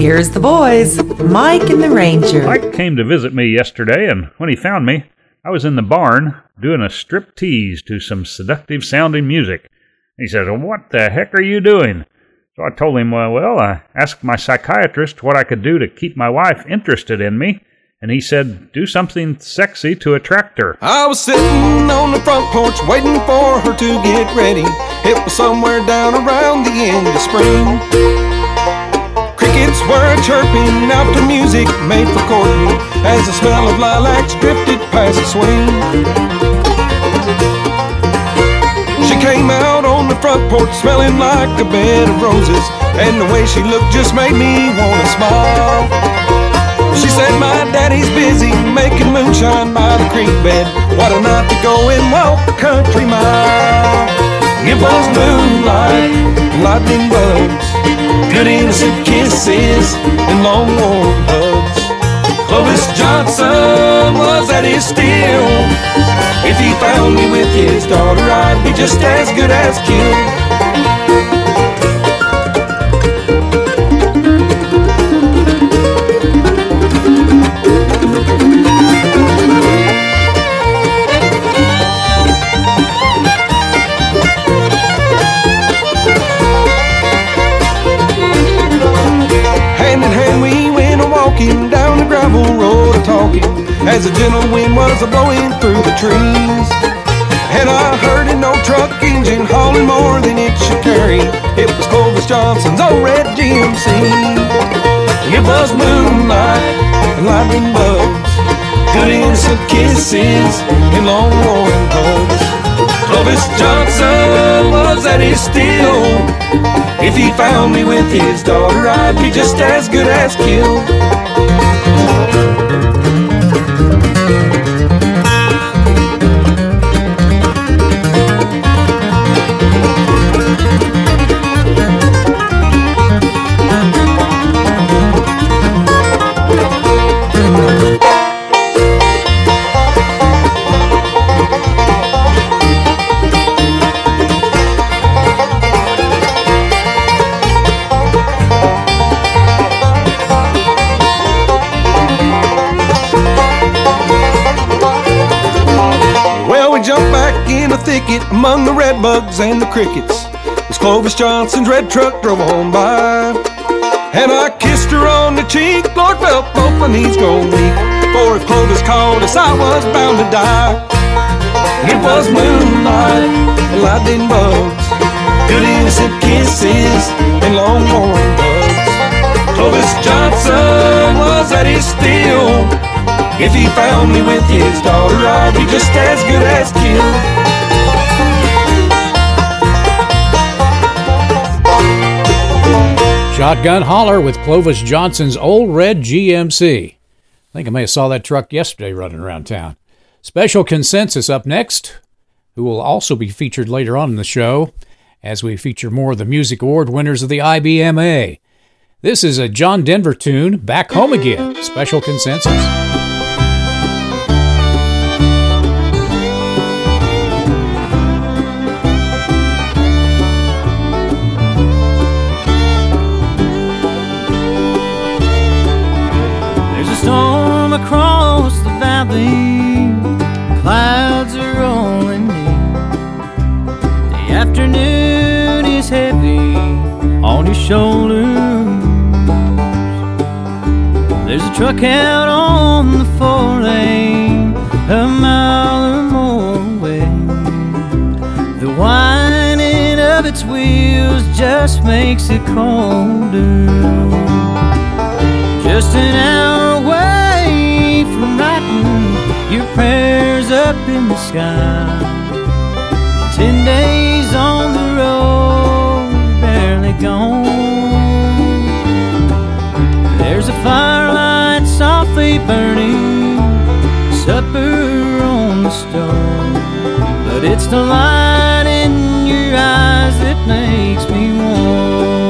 Here's the boys, Mike and the Ranger. Mike came to visit me yesterday, and when he found me, I was in the barn doing a strip tease to some seductive sounding music. He says, What the heck are you doing? So I told him, well, well, I asked my psychiatrist what I could do to keep my wife interested in me, and he said, do something sexy to attract her. I was sitting on the front porch waiting for her to get ready. It was somewhere down around the end of spring. Crickets were chirping to music made for courting as the smell of lilacs drifted past the swing. She came out on the front porch smelling like a bed of roses, and the way she looked just made me wanna smile. She said, My daddy's busy making moonshine by the creek bed. What a night to go and walk the country mile. It was moonlight, lightning bugs. Good innocent kisses and long warm hugs. Clovis Johnson was at his steel. If he found me with his daughter, I'd be just as good as killed. As a gentle wind was blowing through the trees. And I heard an old truck engine hauling more than it should carry. It was Clovis Johnson's old red GMC. It was moonlight and lightning bugs, good innocent kisses and long warm hugs. Clovis Johnson was at his steel. If he found me with his daughter, I'd be just as good as killed. Música bugs and the crickets as Clovis Johnson's red truck drove on by. And I kissed her on the cheek, Lord felt both my knees go weak. For if Clovis called us, I was bound to die. It was moonlight and lightning bugs, good innocent kisses and long warm bugs. Clovis Johnson was at his steel. If he found me with his daughter, I'd be just as good as killed. Shotgun Holler with Clovis Johnson's old red GMC. I think I may have saw that truck yesterday running around town. Special Consensus up next, who will also be featured later on in the show as we feature more of the music award winners of the IBMA. This is a John Denver tune, Back Home Again, Special Consensus. Shoulders. There's a truck out on the four lane, a mile or more away. The whining of its wheels just makes it colder. Just an hour away from writing your prayers up in the sky. Ten days on the road, gone. There's a firelight softly burning, supper on the stone. But it's the light in your eyes that makes me warm.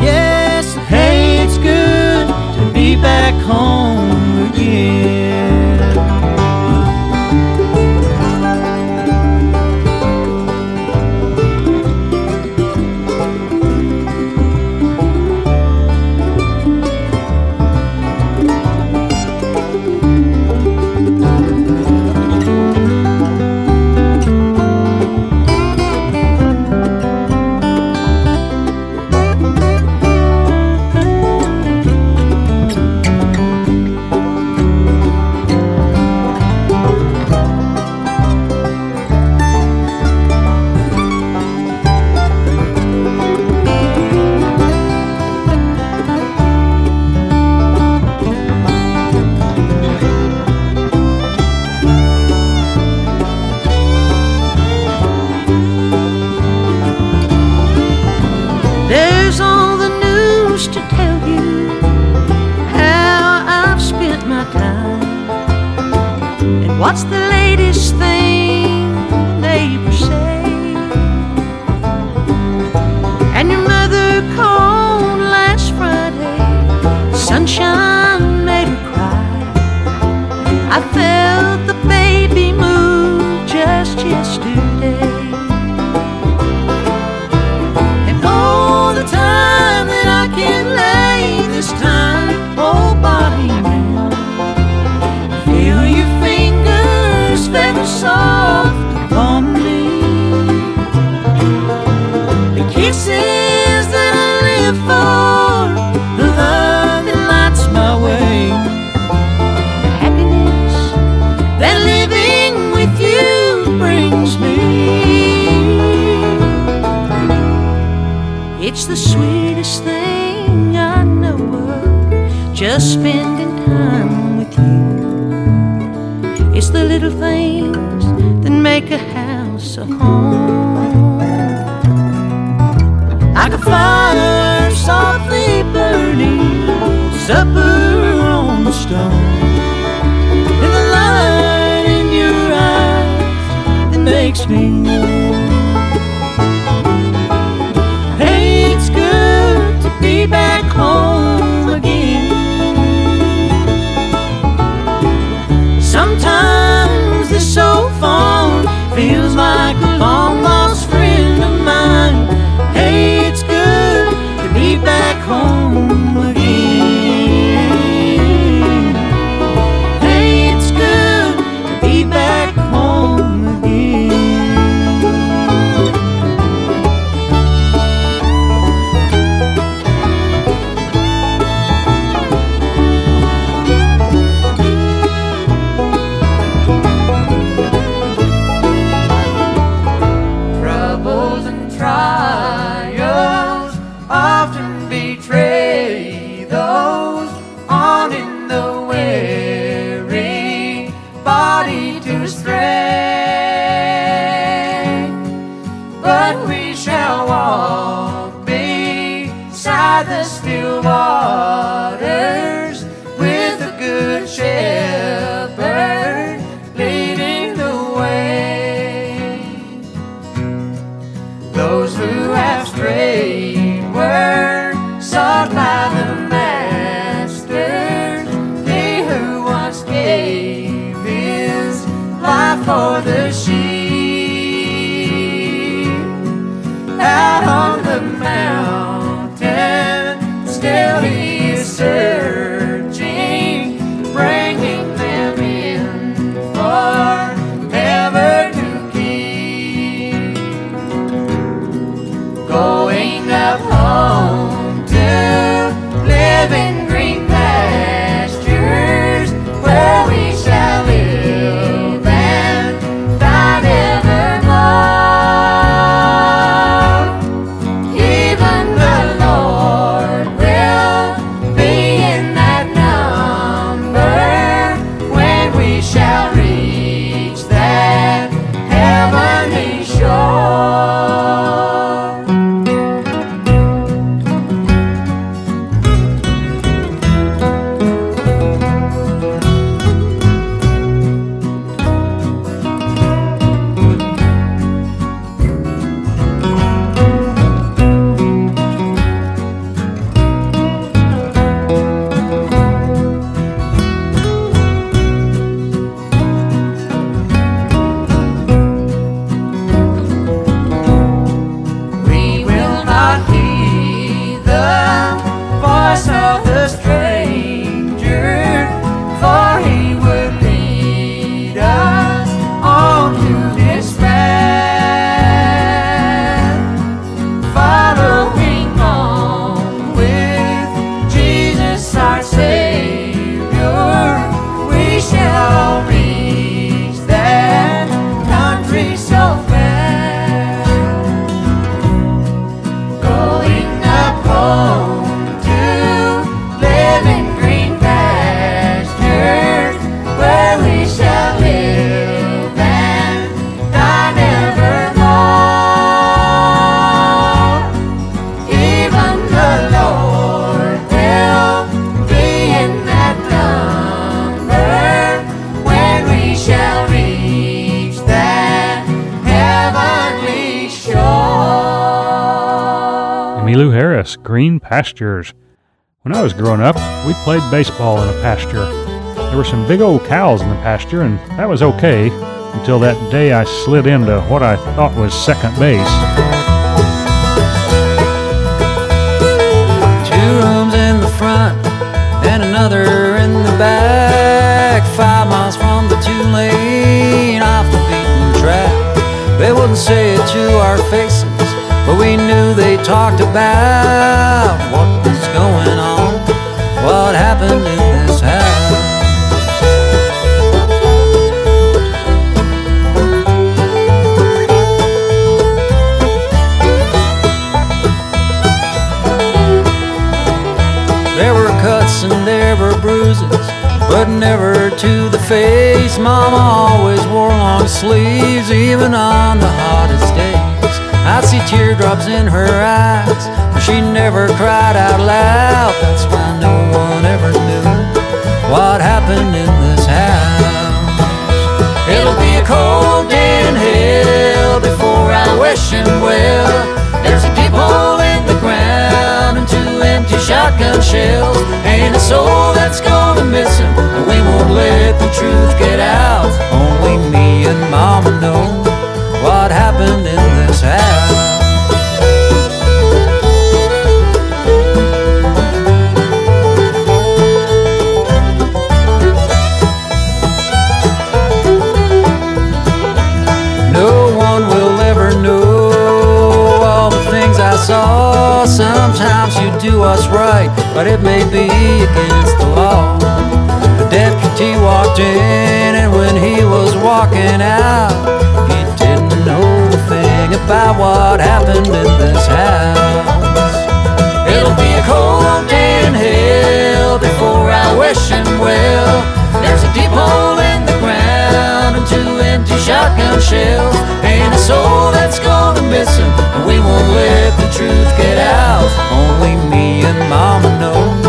Yes, hey, it's good to be back home. Makes me warm. Green Pastures. When I was growing up, we played baseball in a pasture. There were some big old cows in the pasture, and that was okay until that day I slid into what I thought was second base. Two rooms in the front and another in the back. Five miles from the two lane off the beaten track. They wouldn't say it to our faces, but we knew they talked about what was going on, what happened in this house. There were cuts and there were bruises, but never to the face. Mama always wore long sleeves, even on the hottest teardrops in her eyes, but she never cried out loud. That's why no one ever knew what happened in this house. It'll be a cold day in hell before I wish him well. There's a deep hole in the ground and two empty shotgun shells. Ain't a soul that's gonna miss him, and we won't let the truth get out. Sometimes you do us right, but it may be against the law. The deputy walked in, and when he was walking out, he didn't know a thing about what happened in this house. It'll be a cold day in hell before I wish him well. There's a deep hole in two empty shotgun shells. Ain't a soul that's gonna miss him, and we won't let the truth get out. Only me and Mama know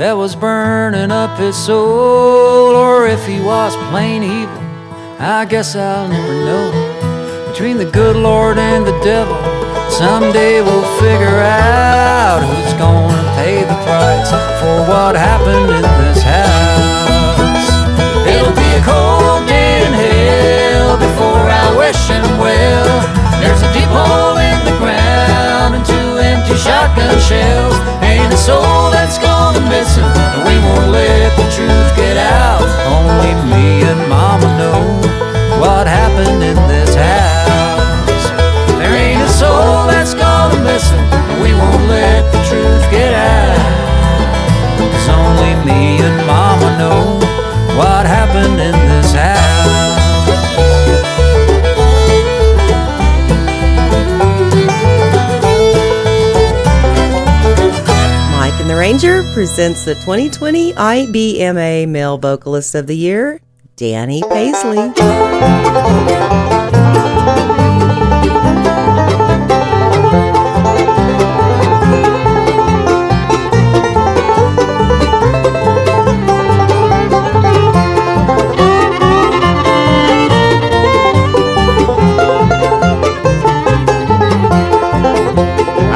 that was burning up his soul, or if he was plain evil, I guess I'll never know. Between the good Lord and the devil, someday we'll figure out who's gonna pay the price for what happened in this house. It'll be a cold day in hell before I wish him well. There's a deep hole in the ground and two empty shotgun shells. Ain't a soul him, and we won't let the truth get out. Only me and Mama know what happened in this house. Presents the 2020 IBMA Male Vocalist of the Year, Danny Paisley.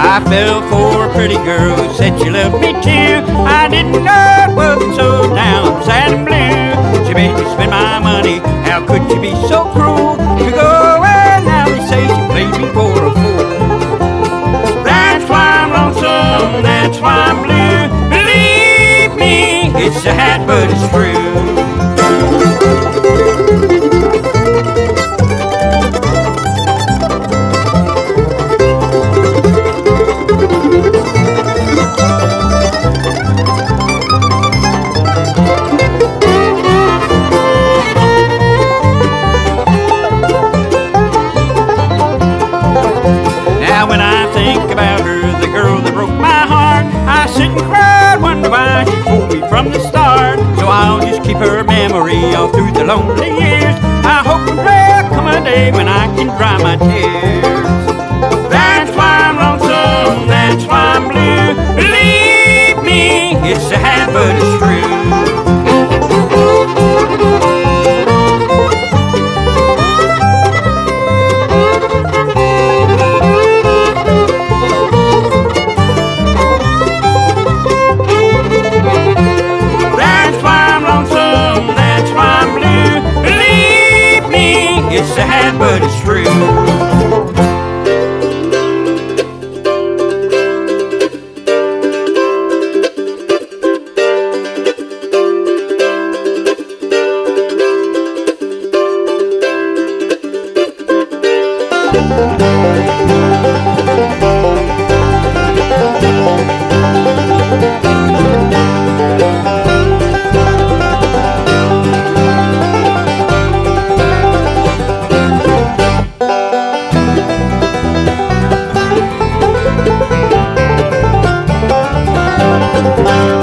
I fell for a pretty girl said she loved me too. I didn't know it was so down, sad and blue. She made me spend my money. How could she be so cruel? To go away now they say she played me for a fool. That's why I'm lonesome. That's why I'm blue. Believe me, it's sad but it's true. Years. I hope and pray come a day when I can dry my tears. Música